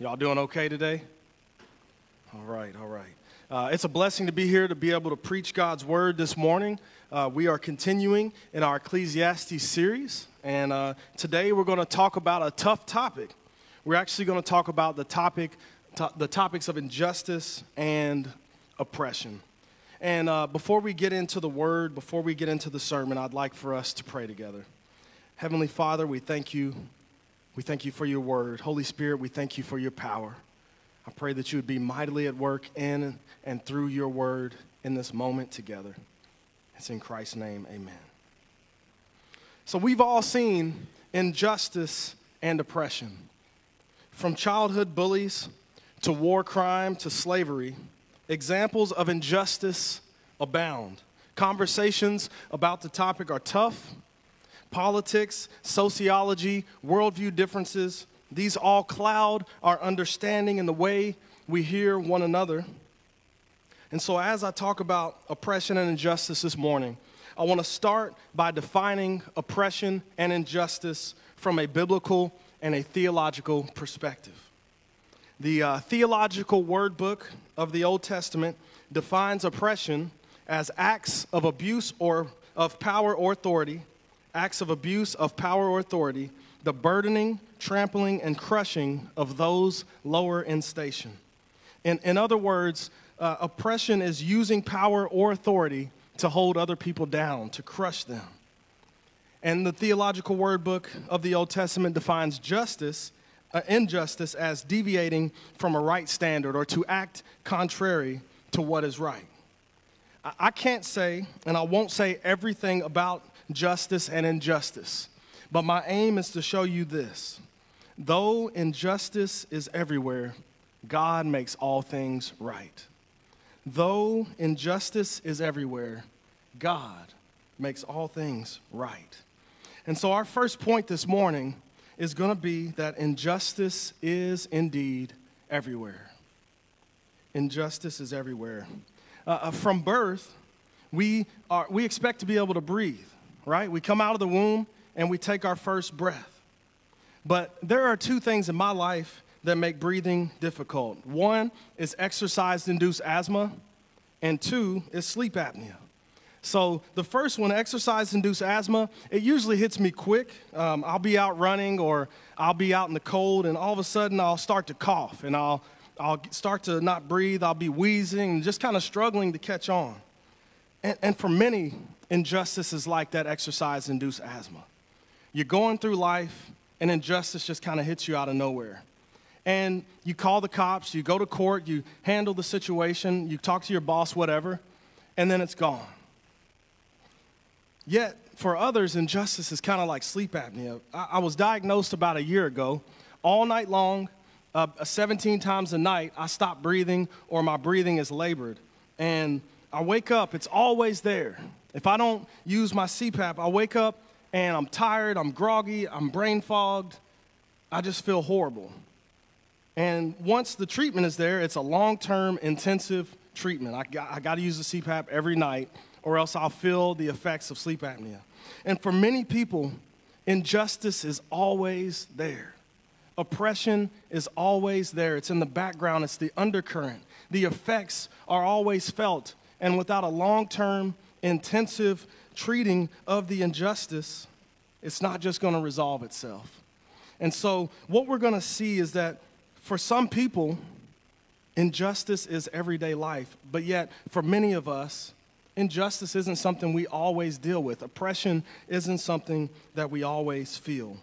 Y'all doing okay today? All right, all right. Uh, it's a blessing to be here to be able to preach God's word this morning. Uh, we are continuing in our Ecclesiastes series, and uh, today we're going to talk about a tough topic. We're actually going to talk about the topic, to- the topics of injustice and oppression. And uh, before we get into the word, before we get into the sermon, I'd like for us to pray together. Heavenly Father, we thank you we thank you for your word. Holy Spirit, we thank you for your power. I pray that you would be mightily at work in and through your word in this moment together. It's in Christ's name, amen. So, we've all seen injustice and oppression. From childhood bullies to war crime to slavery, examples of injustice abound. Conversations about the topic are tough politics, sociology, worldview differences, these all cloud our understanding and the way we hear one another. And so, as I talk about oppression and injustice this morning, I want to start by defining oppression and injustice from a biblical and a theological perspective. The uh, theological word book of the Old Testament defines oppression as acts of abuse or of power or authority acts of abuse of power or authority, the burdening, trampling, and crushing of those lower in station. In, in other words, uh, oppression is using power or authority to hold other people down, to crush them. And the theological word book of the Old Testament defines justice, uh, injustice, as deviating from a right standard or to act contrary to what is right. I, I can't say, and I won't say everything about justice and injustice. But my aim is to show you this though injustice is everywhere, God makes all things right. Though injustice is everywhere, God makes all things right. And so, our first point this morning is going to be that injustice is indeed everywhere. Injustice is everywhere. Uh, uh from birth, we, are, we expect to be able to breathe right? We come out of the womb and we take our first breath. But there are two things in my life that make breathing difficult. One is exercise induced asthma, and two is sleep apnea. So, the first one, exercise induced asthma, it usually hits me quick. Um, I'll be out running or I'll be out in the cold, and all of a sudden I'll start to cough and I'll, I'll start to not breathe. I'll be wheezing and just kind of struggling to catch on. And, and for many, injustice is like that exercise induced asthma. You're going through life, and injustice just kind of hits you out of nowhere. And you call the cops, you go to court, you handle the situation, you talk to your boss, whatever, and then it's gone. Yet, for others, injustice is kind of like sleep apnea. I, I, was diagnosed about a year ago. All night long, uh, 17 times a night, I stop breathing or my breathing is labored. And I wake up, it's always there. If I don't use my CPAP, I wake up and I'm tired, I'm groggy, I'm brain fogged. I just feel horrible. And once the treatment is there, it's a long term intensive treatment. I got, I got to use the CPAP every night, or else I'll feel the effects of sleep apnea. And for many people, injustice is always there. Oppression is always there. It's in the background, it's the undercurrent. The effects are always felt. And without a long term intensive treating of the injustice, it's not just going to resolve itself. And so, what we're going to see is that for some people, injustice is everyday life, but yet for many of us, injustice isn't something we always deal with. Oppression isn't something that we always feel.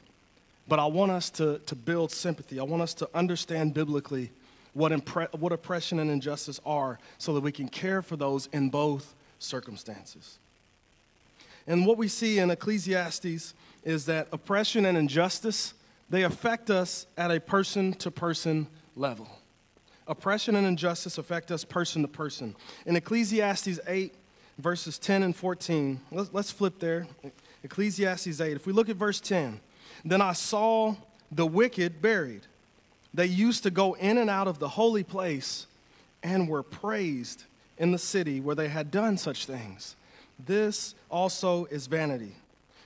But I want us to, to build sympathy. I want us to understand biblically what, impre- what oppression and injustice are so that we can care for those in both circumstances. And what we see in Ecclesiastes is that oppression and injustice, they affect us at a person to person level. Oppression and injustice affect us person to person. In Ecclesiastes 8, verses 10 and 14, let's, let's flip there. Ecclesiastes 8. If we look at verse 10, then I saw the wicked buried. They used to go in and out of the holy place and were praised in the city where they had done such things. This also is vanity.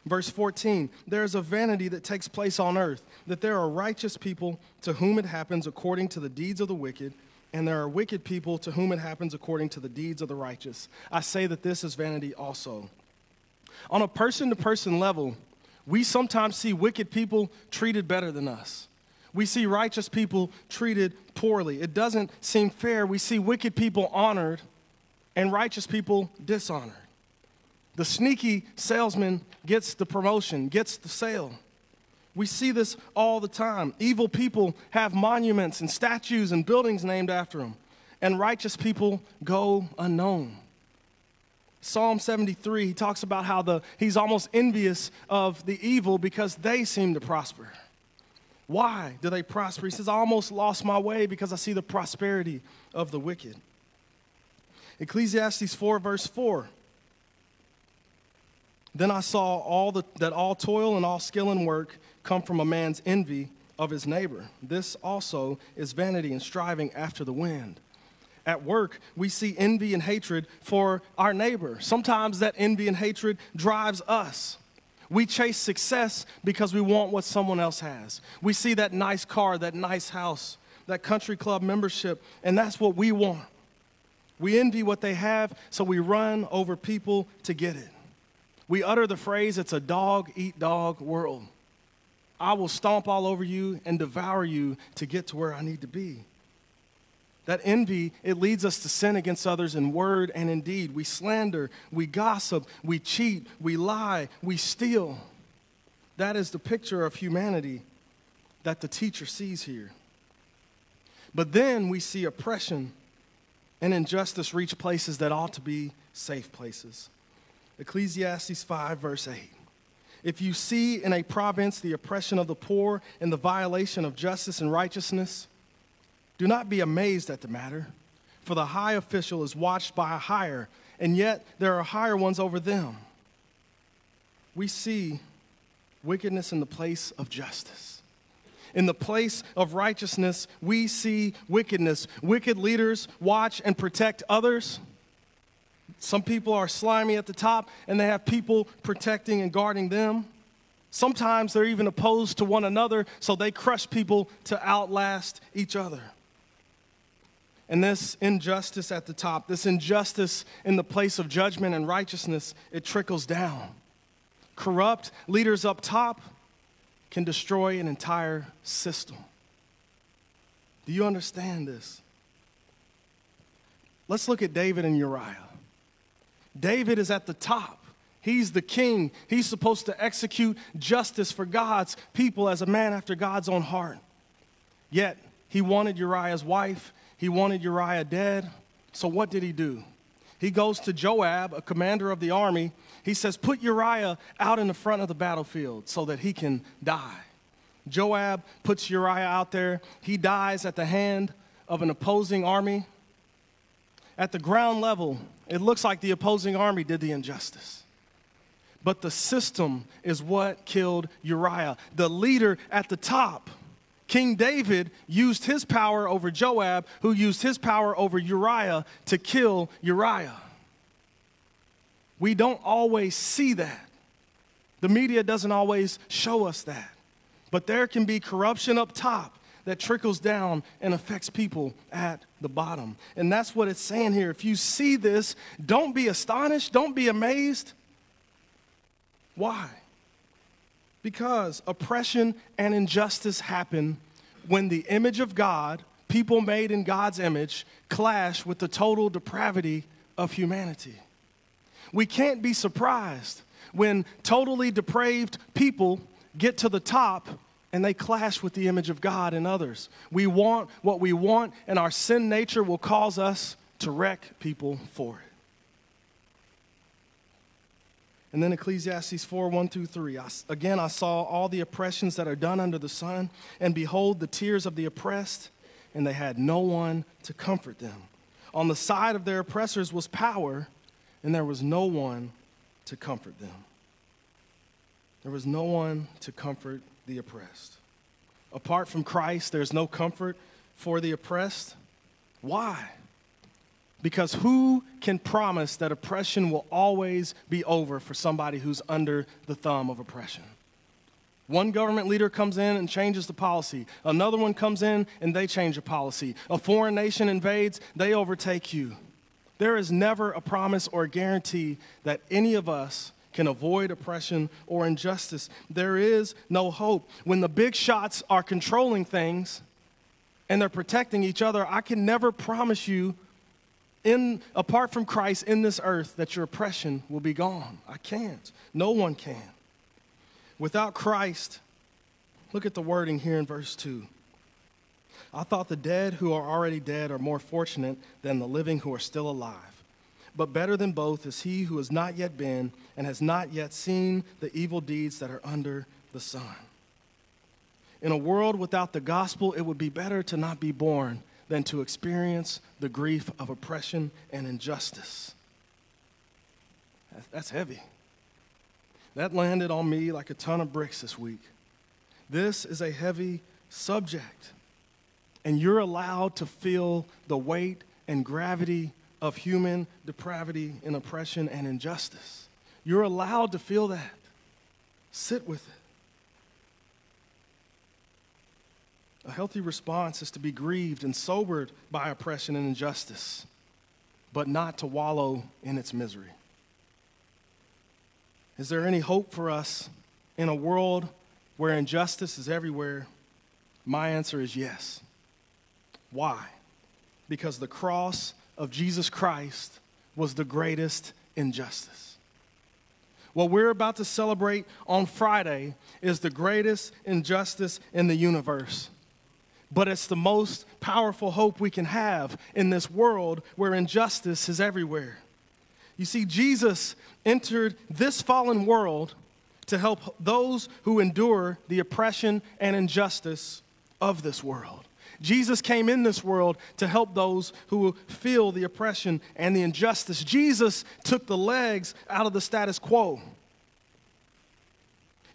Verse 14 There is a vanity that takes place on earth, that there are righteous people to whom it happens according to the deeds of the wicked, and there are wicked people to whom it happens according to the deeds of the righteous. I say that this is vanity also. On a person to person level, we sometimes see wicked people treated better than us. We see righteous people treated poorly. It doesn't seem fair. We see wicked people honored and righteous people dishonored. The sneaky salesman gets the promotion, gets the sale. We see this all the time. Evil people have monuments and statues and buildings named after them, and righteous people go unknown. Psalm 73, he talks about how the, he's almost envious of the evil because they seem to prosper. Why do they prosper? He says, I almost lost my way because I see the prosperity of the wicked. Ecclesiastes 4, verse 4. Then I saw all the, that all toil and all skill and work come from a man's envy of his neighbor. This also is vanity and striving after the wind. At work, we see envy and hatred for our neighbor. Sometimes that envy and hatred drives us. We chase success because we want what someone else has. We see that nice car, that nice house, that country club membership, and that's what we want. We envy what they have, so we run over people to get it. We utter the phrase, it's a dog eat dog world. I will stomp all over you and devour you to get to where I need to be. That envy, it leads us to sin against others in word and in deed. We slander, we gossip, we cheat, we lie, we steal. That is the picture of humanity that the teacher sees here. But then we see oppression and injustice reach places that ought to be safe places. Ecclesiastes 5, verse 8. If you see in a province the oppression of the poor and the violation of justice and righteousness, do not be amazed at the matter, for the high official is watched by a higher, and yet there are higher ones over them. We see wickedness in the place of justice. In the place of righteousness, we see wickedness. Wicked leaders watch and protect others some people are slimy at the top and they have people protecting and guarding them. Sometimes they're even opposed to one another, so they crush people to outlast each other. And this injustice at the top, this injustice in the place of judgment and righteousness, it trickles down. Corrupt leaders up top can destroy an entire system. Do you understand this? Let's look at David and Uriah. David is at the top. He's the king. He's supposed to execute justice for God's people as a man after God's own heart. Yet, he wanted Uriah's wife, he wanted Uriah dead. So, what did he do? He goes to Joab, a commander of the army. He says, Put Uriah out in the front of the battlefield so that he can die. Joab puts Uriah out there. He dies at the hand of an opposing army. At the ground level, it looks like the opposing army did the injustice. But the system is what killed Uriah. The leader at the top, King David, used his power over Joab, who used his power over Uriah to kill Uriah. We don't always see that. The media doesn't always show us that. But there can be corruption up top that trickles down and affects people at the bottom. And that's what it's saying here. If you see this, don't be astonished, don't be amazed. Why? Because oppression and injustice happen when the image of God, people made in God's image, clash with the total depravity of humanity. We can't be surprised when totally depraved people get to the top and they clash with the image of God in others. We want what we want, and our sin nature will cause us to wreck people for it. And then Ecclesiastes 4 1 through 3. I, again, I saw all the oppressions that are done under the sun, and behold, the tears of the oppressed, and they had no one to comfort them. On the side of their oppressors was power, and there was no one to comfort them. There was no one to comfort the oppressed. Apart from Christ, there's no comfort for the oppressed. Why? Because who can promise that oppression will always be over for somebody who's under the thumb of oppression? One government leader comes in and changes the policy. Another one comes in and they change the policy. A foreign nation invades, they overtake you. There is never a promise or a guarantee that any of us can avoid oppression or injustice. There is no hope. When the big shots are controlling things and they're protecting each other, I can never promise you in, apart from Christ in this earth that your oppression will be gone. I can't. No one can. Without Christ, look at the wording here in verse 2. I thought the dead who are already dead are more fortunate than the living who are still alive. But better than both is he who has not yet been and has not yet seen the evil deeds that are under the sun. In a world without the gospel, it would be better to not be born than to experience the grief of oppression and injustice. That's heavy. That landed on me like a ton of bricks this week. This is a heavy subject, and you're allowed to feel the weight and gravity of human depravity and oppression and injustice. You're allowed to feel that. Sit with it. A healthy response is to be grieved and sobered by oppression and injustice, but not to wallow in its misery. Is there any hope for us in a world where injustice is everywhere? My answer is yes. Why? Because the cross of Jesus Christ was the greatest injustice. What we're about to celebrate on Friday is the greatest injustice in the universe but it's the most powerful hope we can have in this world where injustice is everywhere. You see, Jesus entered this fallen world to help those who endure the oppression and injustice of this world. Jesus came in this world to help those who feel the oppression and the injustice. Jesus took the legs out of the status quo.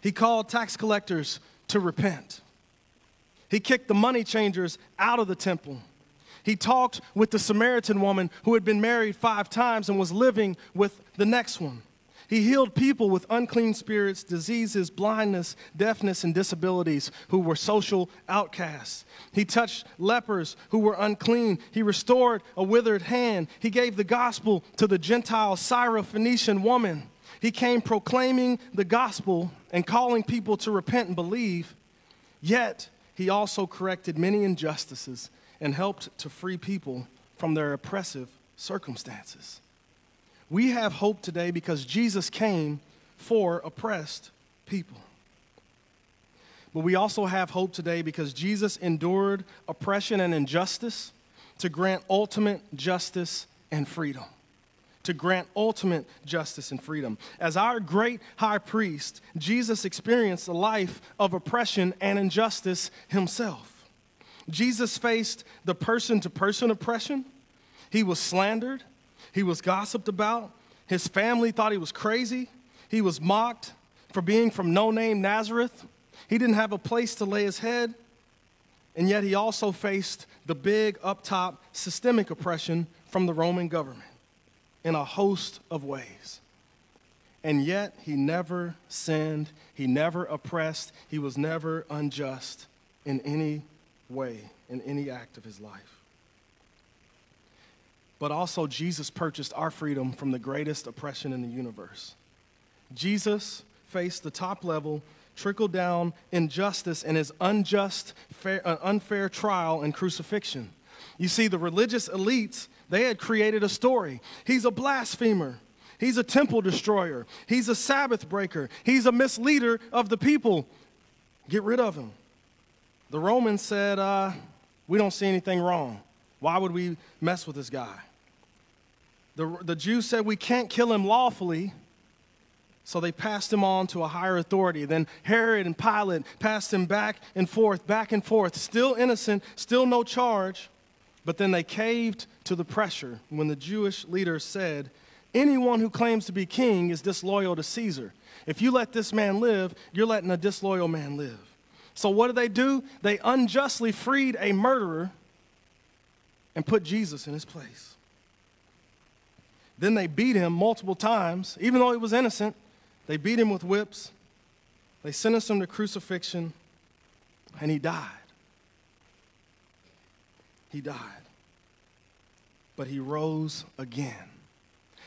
He called tax collectors to repent. He kicked the money changers out of the temple. He talked with the Samaritan woman who had been married five times and was living with the next one. He healed people with unclean spirits, diseases, blindness, deafness, and disabilities who were social outcasts. He touched lepers who were unclean. He restored a withered hand. He gave the gospel to the Gentile Syrophoenician woman. He came proclaiming the gospel and calling people to repent and believe. Yet, he also corrected many injustices and helped to free people from their oppressive circumstances. We have hope today because Jesus came for oppressed people. But we also have hope today because Jesus endured oppression and injustice to grant ultimate justice and freedom to grant ultimate justice and freedom. As our great high priest, Jesus experienced a life of oppression and injustice himself. Jesus faced the person to person oppression. He was slandered, he was gossiped about, his family thought he was crazy, he was mocked for being from no name Nazareth. He didn't have a place to lay his head. And yet, he also faced the big, up top, systemic oppression from the Roman government in a host of ways. And yet, he never sinned, he never oppressed, he was never unjust in any way, in any act of his life. But also, Jesus purchased our freedom from the greatest oppression in the universe. Jesus faced the top level, trickle down injustice in his unjust, fair, uh, unfair trial and crucifixion. You see, the religious elites they had created a story. He's a blasphemer. He's a temple destroyer. He's a Sabbath breaker. He's a misleader of the people. Get rid of him. The Romans said, uh, We don't see anything wrong. Why would we mess with this guy? The, the Jews said, We can't kill him lawfully. So they passed him on to a higher authority. Then Herod and Pilate passed him back and forth, back and forth, still innocent, still no charge. But then they caved to the pressure when the Jewish leaders said, Anyone who claims to be king is disloyal to Caesar. If you let this man live, you're letting a disloyal man live. So what did they do? They unjustly freed a murderer and put Jesus in his place. Then they beat him multiple times, even though he was innocent. They beat him with whips. They sentenced him to crucifixion, and he died. He died. But he rose again.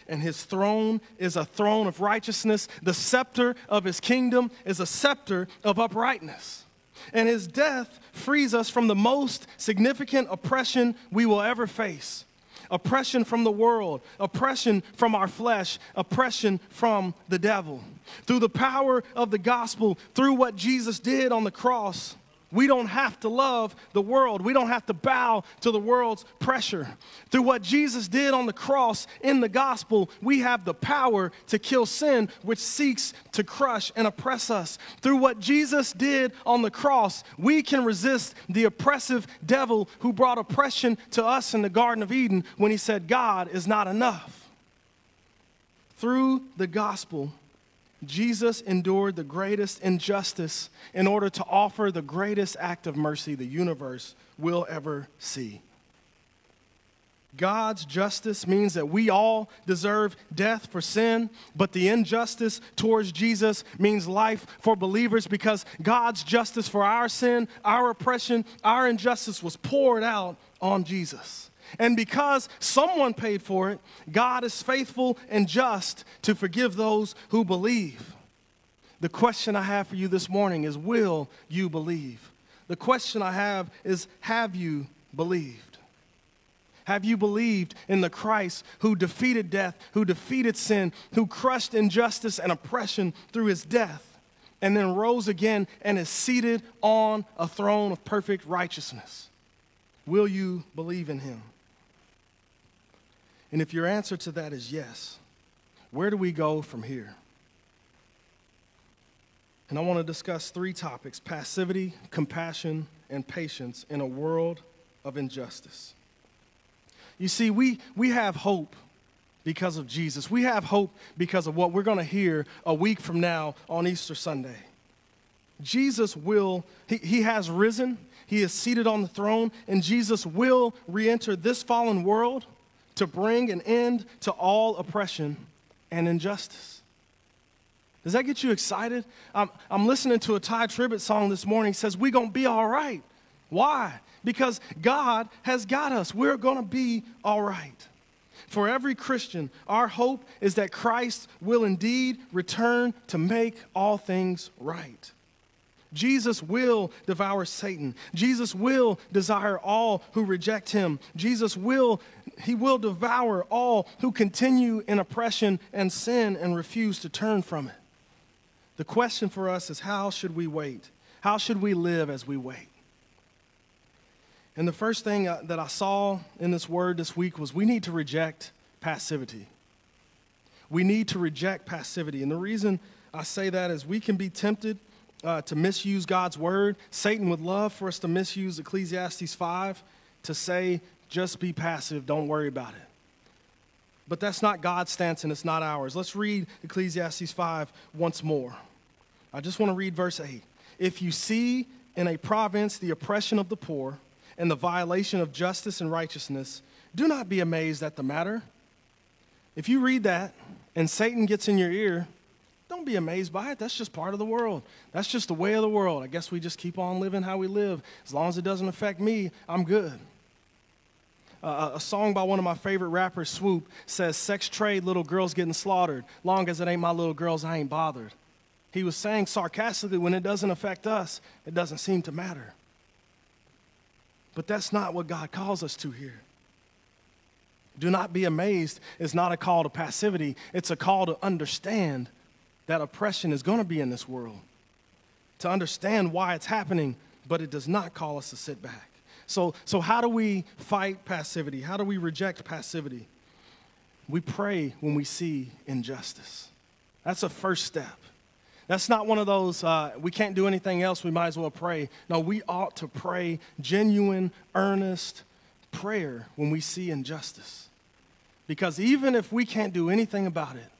And his throne is a throne of righteousness. The scepter of his kingdom is a scepter of uprightness. And his death frees us from the most significant oppression we will ever face oppression from the world, oppression from our flesh, oppression from the devil. Through the power of the gospel, through what Jesus did on the cross, we don't have to love the world. We don't have to bow to the world's pressure. Through what Jesus did on the cross in the gospel, we have the power to kill sin, which seeks to crush and oppress us. Through what Jesus did on the cross, we can resist the oppressive devil who brought oppression to us in the Garden of Eden when he said, God is not enough. Through the gospel, Jesus endured the greatest injustice in order to offer the greatest act of mercy the universe will ever see. God's justice means that we all deserve death for sin, but the injustice towards Jesus means life for believers because God's justice for our sin, our oppression, our injustice was poured out on Jesus. And because someone paid for it, God is faithful and just to forgive those who believe. The question I have for you this morning is Will you believe? The question I have is Have you believed? Have you believed in the Christ who defeated death, who defeated sin, who crushed injustice and oppression through his death, and then rose again and is seated on a throne of perfect righteousness? Will you believe in him? And if your answer to that is yes, where do we go from here? And I want to discuss three topics passivity, compassion, and patience in a world of injustice. You see, we, we have hope because of Jesus. We have hope because of what we're going to hear a week from now on Easter Sunday. Jesus will, he, he has risen, he is seated on the throne, and Jesus will re enter this fallen world to bring an end to all oppression and injustice. Does that get you excited? I'm, I'm listening to a Tye Tribbett song this morning. It says, We're going to be all right. Why? Because God has got us. We're going to be all right. For every Christian, our hope is that Christ will indeed return to make all things right. Jesus will devour Satan. Jesus will desire all who reject him. Jesus will he will devour all who continue in oppression and sin and refuse to turn from it. The question for us is how should we wait? How should we live as we wait? And the first thing uh, that I saw in this word this week was we need to reject passivity. We need to reject passivity. And the reason I say that is we can be tempted uh, to misuse God's word. Satan would love for us to misuse Ecclesiastes 5 to say, just be passive, don't worry about it. But that's not God's stance and it's not ours. Let's read Ecclesiastes 5 once more. I just want to read verse 8. If you see in a province the oppression of the poor and the violation of justice and righteousness, do not be amazed at the matter. If you read that and Satan gets in your ear, don't be amazed by it. That's just part of the world. That's just the way of the world. I guess we just keep on living how we live. As long as it doesn't affect me, I'm good. Uh, a song by one of my favorite rappers, Swoope, says, Sex trade, little girls getting slaughtered. Long as it ain't my little girls, I ain't bothered. He was saying sarcastically, when it doesn't affect us, it doesn't seem to matter. But that's not what God calls us to here. Do not be amazed It's not a call to passivity, it's a call to understand that oppression is going to be in this world, to understand why it's happening, but it does not call us to sit back. So, so how do we fight passivity? How do we reject passivity? We pray when we see injustice. That's a first step. That's not one of those, uh, we can't do anything else, we might as well pray. No, we ought to pray genuine, earnest prayer when we see injustice. Because even if we can't do anything about it,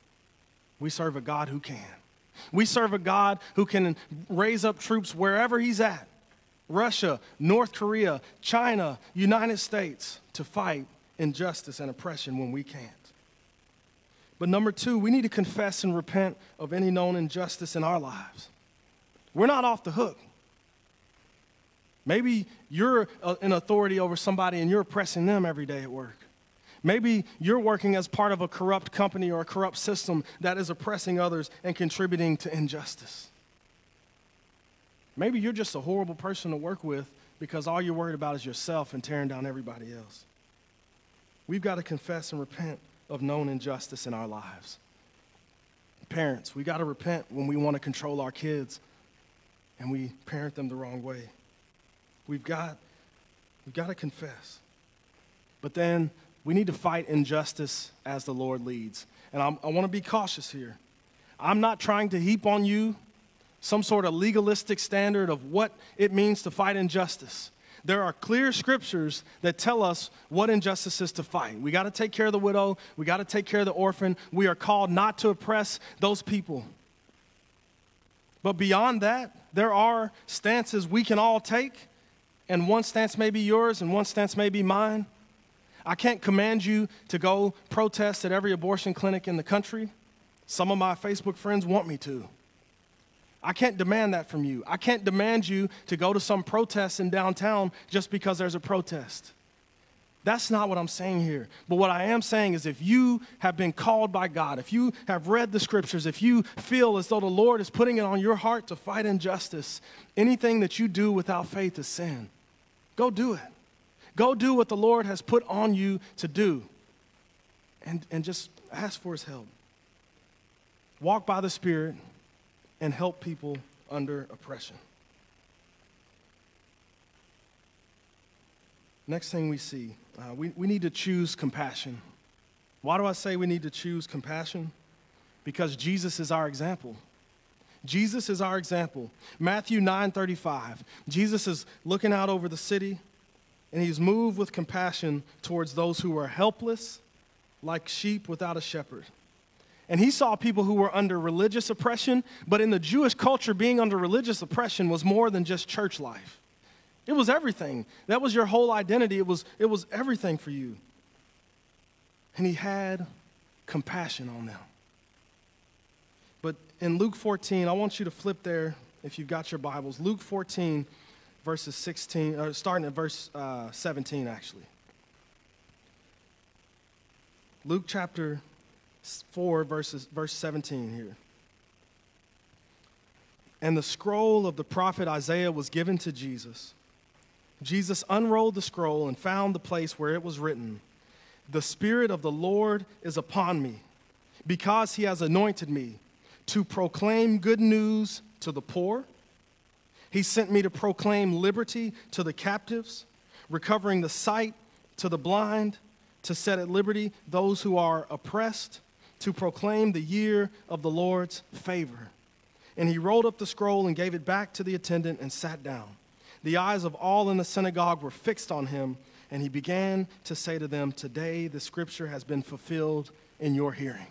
we serve a God who can. We serve a God who can raise up troops wherever He's at Russia, North Korea, China, United States to fight injustice and oppression when we can't. But number two, we need to confess and repent of any known injustice in our lives. We're not off the hook. Maybe you're uh, an authority over somebody and you're oppressing them every day at work. Maybe you're working as part of a corrupt company or a corrupt system that is oppressing others and contributing to injustice. Maybe you're just a horrible person to work with because all you're worried about is yourself and tearing down everybody else. We've got to confess and repent of known injustice in our lives. Parents, we got to repent when we want to control our kids and we parent them the wrong way. We've got, we've got to confess. But then we need to fight injustice as the Lord leads. And I'm, i want to be cautious here. I'm not trying to heap on you some sort of legalistic standard of what it means to fight injustice. There are clear scriptures that tell us what injustice is to fight. We got to take care of the widow, we got to take care of the orphan. We are called not to oppress those people. But beyond that, there are stances we can all take, and one stance may be yours and one stance may be mine. I can't command you to go protest at every abortion clinic in the country. Some of my Facebook friends want me to. I can't demand that from you. I can't demand you to go to some protest in downtown just because there's a protest. That's not what I'm saying here. But what I am saying is if you have been called by God, if you have read the scriptures, if you feel as though the Lord is putting it on your heart to fight injustice, anything that you do without faith is sin. Go do it. Go do what the Lord has put on you to do and, and just ask for his help. Walk by the Spirit and help people under oppression. Next thing we see, uh, we, we need to choose compassion. Why do I say we need to choose compassion? Because Jesus is our example. Jesus is our example. Matthew 9:35. Jesus is looking out over the city and he's moved with compassion towards those who are helpless like sheep without a shepherd. And he saw people who were under religious oppression, but in the Jewish culture, being under religious oppression was more than just church life. It was everything. That was your whole identity. It was, it was everything for you. And he had compassion on them. But in Luke 14, I want you to flip there if you've got your Bibles. Luke 14, verses 16, or starting at verse uh, 17, actually. Luke chapter 4, verses, verse 17 here. And the scroll of the prophet Isaiah was given to Jesus. Jesus unrolled the scroll and found the place where it was written The Spirit of the Lord is upon me, because he has anointed me to proclaim good news to the poor. He sent me to proclaim liberty to the captives, recovering the sight to the blind, to set at liberty those who are oppressed, to proclaim the year of the Lord's favor. And he rolled up the scroll and gave it back to the attendant and sat down. The eyes of all in the synagogue were fixed on him, and he began to say to them, Today the scripture has been fulfilled in your hearing.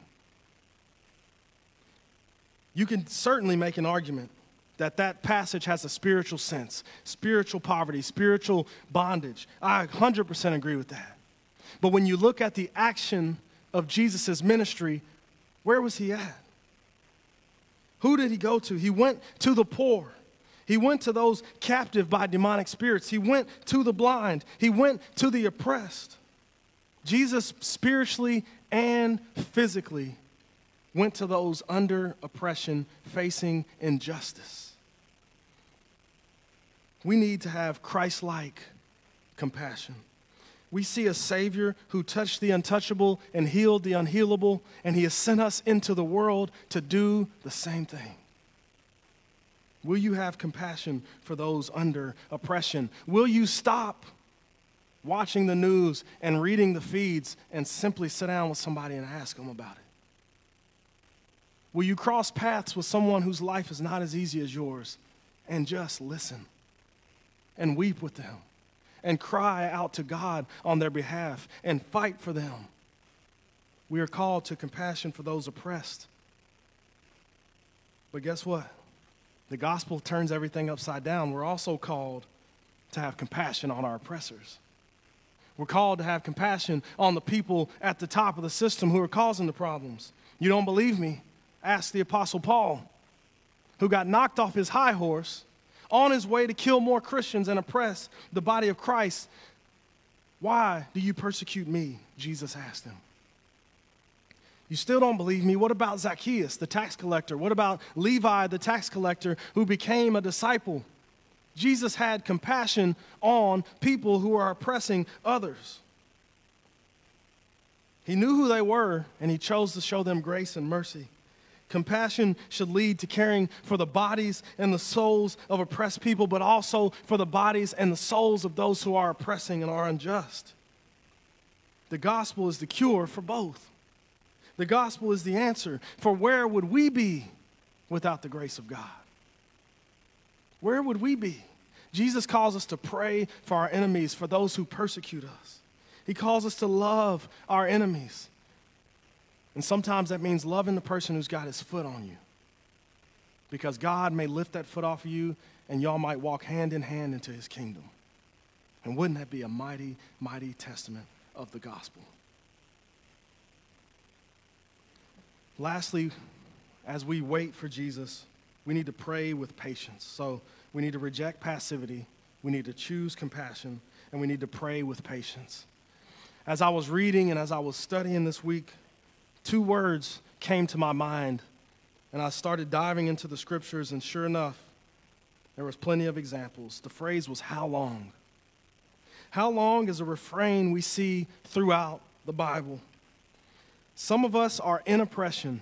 You can certainly make an argument that that passage has a spiritual sense, spiritual poverty, spiritual bondage. I 100% agree with that. But when you look at the action of Jesus' ministry, where was he at? Who did he go to? He went to the poor. He went to those captive by demonic spirits. He went to the blind. He went to the oppressed. Jesus, spiritually and physically, went to those under oppression, facing injustice. We need to have Christ like compassion. We see a Savior who touched the untouchable and healed the unhealable, and He has sent us into the world to do the same thing. Will you have compassion for those under oppression? Will you stop watching the news and reading the feeds and simply sit down with somebody and ask them about it? Will you cross paths with someone whose life is not as easy as yours and just listen and weep with them and cry out to God on their behalf and fight for them? We are called to compassion for those oppressed. But guess what? The gospel turns everything upside down. We're also called to have compassion on our oppressors. We're called to have compassion on the people at the top of the system who are causing the problems. You don't believe me? Ask the Apostle Paul, who got knocked off his high horse on his way to kill more Christians and oppress the body of Christ. Why do you persecute me? Jesus asked him. You still don't believe me? What about Zacchaeus, the tax collector? What about Levi, the tax collector, who became a disciple? Jesus had compassion on people who are oppressing others. He knew who they were, and he chose to show them grace and mercy. Compassion should lead to caring for the bodies and the souls of oppressed people, but also for the bodies and the souls of those who are oppressing and are unjust. The gospel is the cure for both. The gospel is the answer. For where would we be without the grace of God? Where would we be? Jesus calls us to pray for our enemies, for those who persecute us. He calls us to love our enemies. And sometimes that means loving the person who's got his foot on you. Because God may lift that foot off of you and y'all might walk hand in hand into his kingdom. And wouldn't that be a mighty, mighty testament of the gospel? Lastly, as we wait for Jesus, we need to pray with patience. So we need to reject passivity, we need to choose compassion, and we need to pray with patience. As I was reading and as I was studying this week, two words came to my mind, and I started diving into the scriptures, and sure enough, there was plenty of examples. The phrase was, How long? How long is a refrain we see throughout the Bible? Some of us are in oppression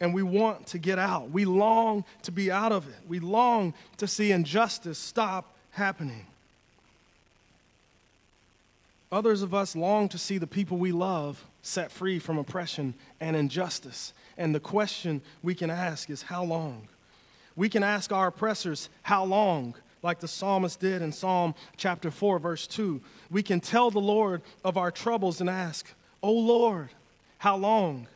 and we want to get out. We long to be out of it. We long to see injustice stop happening. Others of us long to see the people we love set free from oppression and injustice. And the question we can ask is, How long? We can ask our oppressors, How long? Like the psalmist did in Psalm chapter 4, verse 2. We can tell the Lord of our troubles and ask, Oh Lord, how long?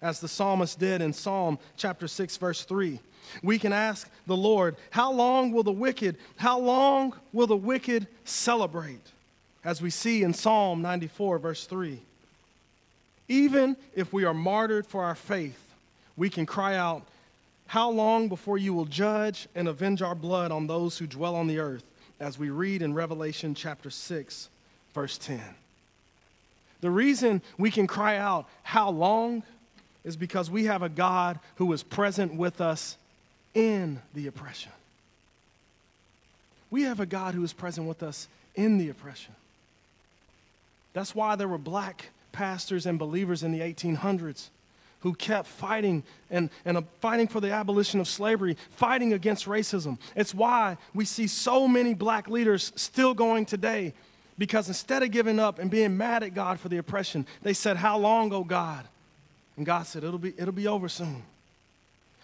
As the psalmist did in Psalm chapter 6, verse 3. We can ask the Lord, How long will the wicked, how long will the wicked celebrate? As we see in Psalm 94, verse 3. Even if we are martyred for our faith, we can cry out, How long before you will judge and avenge our blood on those who dwell on the earth? As we read in Revelation chapter 6, verse 10. The reason we can cry out, How long? is because we have a God who is present with us in the oppression. We have a God who is present with us in the oppression. That's why there were black pastors and believers in the 1800s who kept fighting and, and uh, fighting for the abolition of slavery, fighting against racism. It's why we see so many black leaders still going today because instead of giving up and being mad at God for the oppression, they said, How long, oh God? And God said, It'll be, it'll be over soon.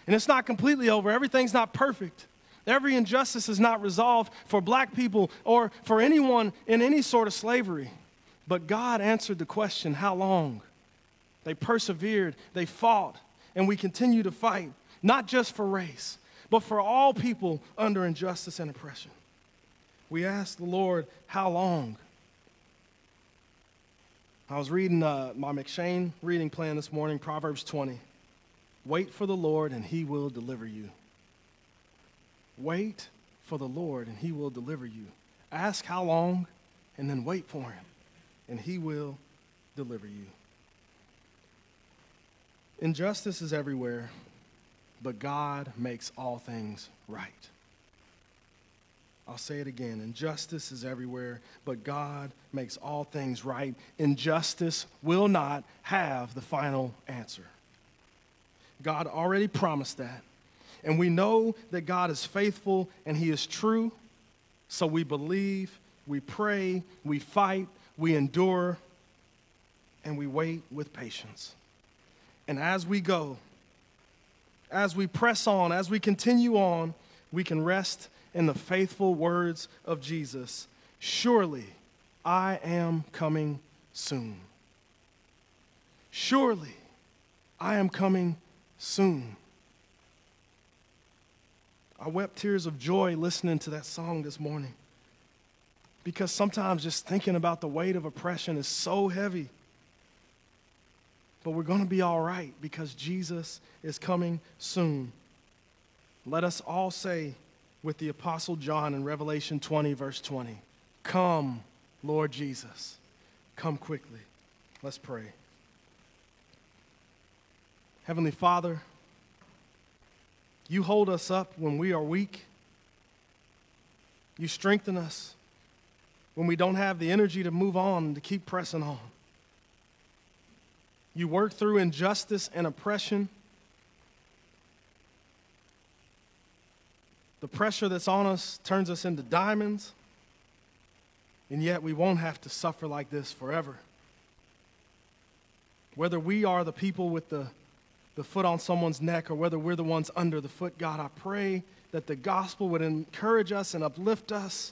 And it's not completely over, everything's not perfect. Every injustice is not resolved for black people or for anyone in any sort of slavery. But God answered the question, How long? They persevered, they fought, and we continue to fight, not just for race, but for all people under injustice and oppression. We ask the Lord, How long? I was reading uh, my M'Cheyne reading plan this morning, Proverbs 20. Wait for the Lord, and he will deliver you. Wait for the Lord, and he will deliver you. Ask how long, and then wait for him, and he will deliver you. Injustice is everywhere, but God makes all things right. I'll say it again injustice is everywhere, but God makes all things right. Injustice will not have the final answer. God already promised that. And we know that God is faithful and He is true. So we believe, we pray, we fight, we endure, and we wait with patience. And as we go, as we press on, as we continue on, we can rest in the faithful words of Jesus Surely I am coming soon. Surely I am coming soon. I wept tears of joy listening to that song this morning because sometimes just thinking about the weight of oppression is so heavy. But we're going to be all right because Jesus is coming soon. Let us all say with the Apostle John in Revelation 20, verse 20 Come, Lord Jesus, come quickly. Let's pray. Heavenly Father, you hold us up when we are weak. You strengthen us when we don't have the energy to move on to keep pressing on. You work through injustice and oppression. The pressure that's on us turns us into diamonds, and yet we won't have to suffer like this forever. Whether we are the people with the, the foot on someone's neck or whether we're the ones under the foot, God, I pray that the gospel would encourage us and uplift us.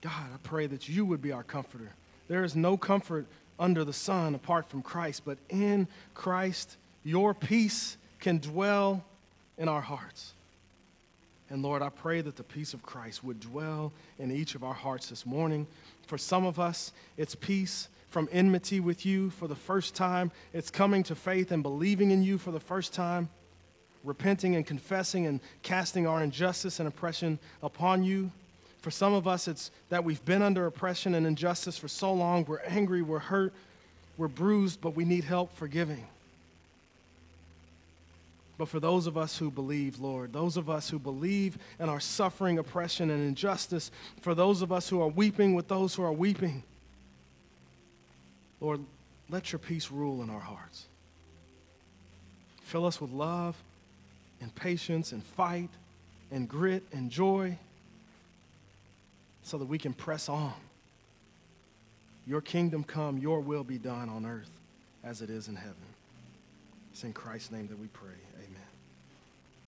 God, I pray that you would be our comforter. There is no comfort under the sun apart from Christ, but in Christ, your peace can dwell in our hearts. And Lord, I pray that the peace of Christ would dwell in each of our hearts this morning. For some of us, it's peace from enmity with you for the first time, it's coming to faith and believing in you for the first time, repenting and confessing and casting our injustice and oppression upon you. For some of us, it's that we've been under oppression and injustice for so long, we're angry, we're hurt, we're bruised, but we need help forgiving. But for those of us who believe, Lord, those of us who believe in our suffering, oppression, and injustice, for those of us who are weeping with those who are weeping, Lord, let your peace rule in our hearts. Fill us with love and patience and fight and grit and joy so that we can press on. Your kingdom come, your will be done on earth as it is in heaven. It's in Christ's name that we pray.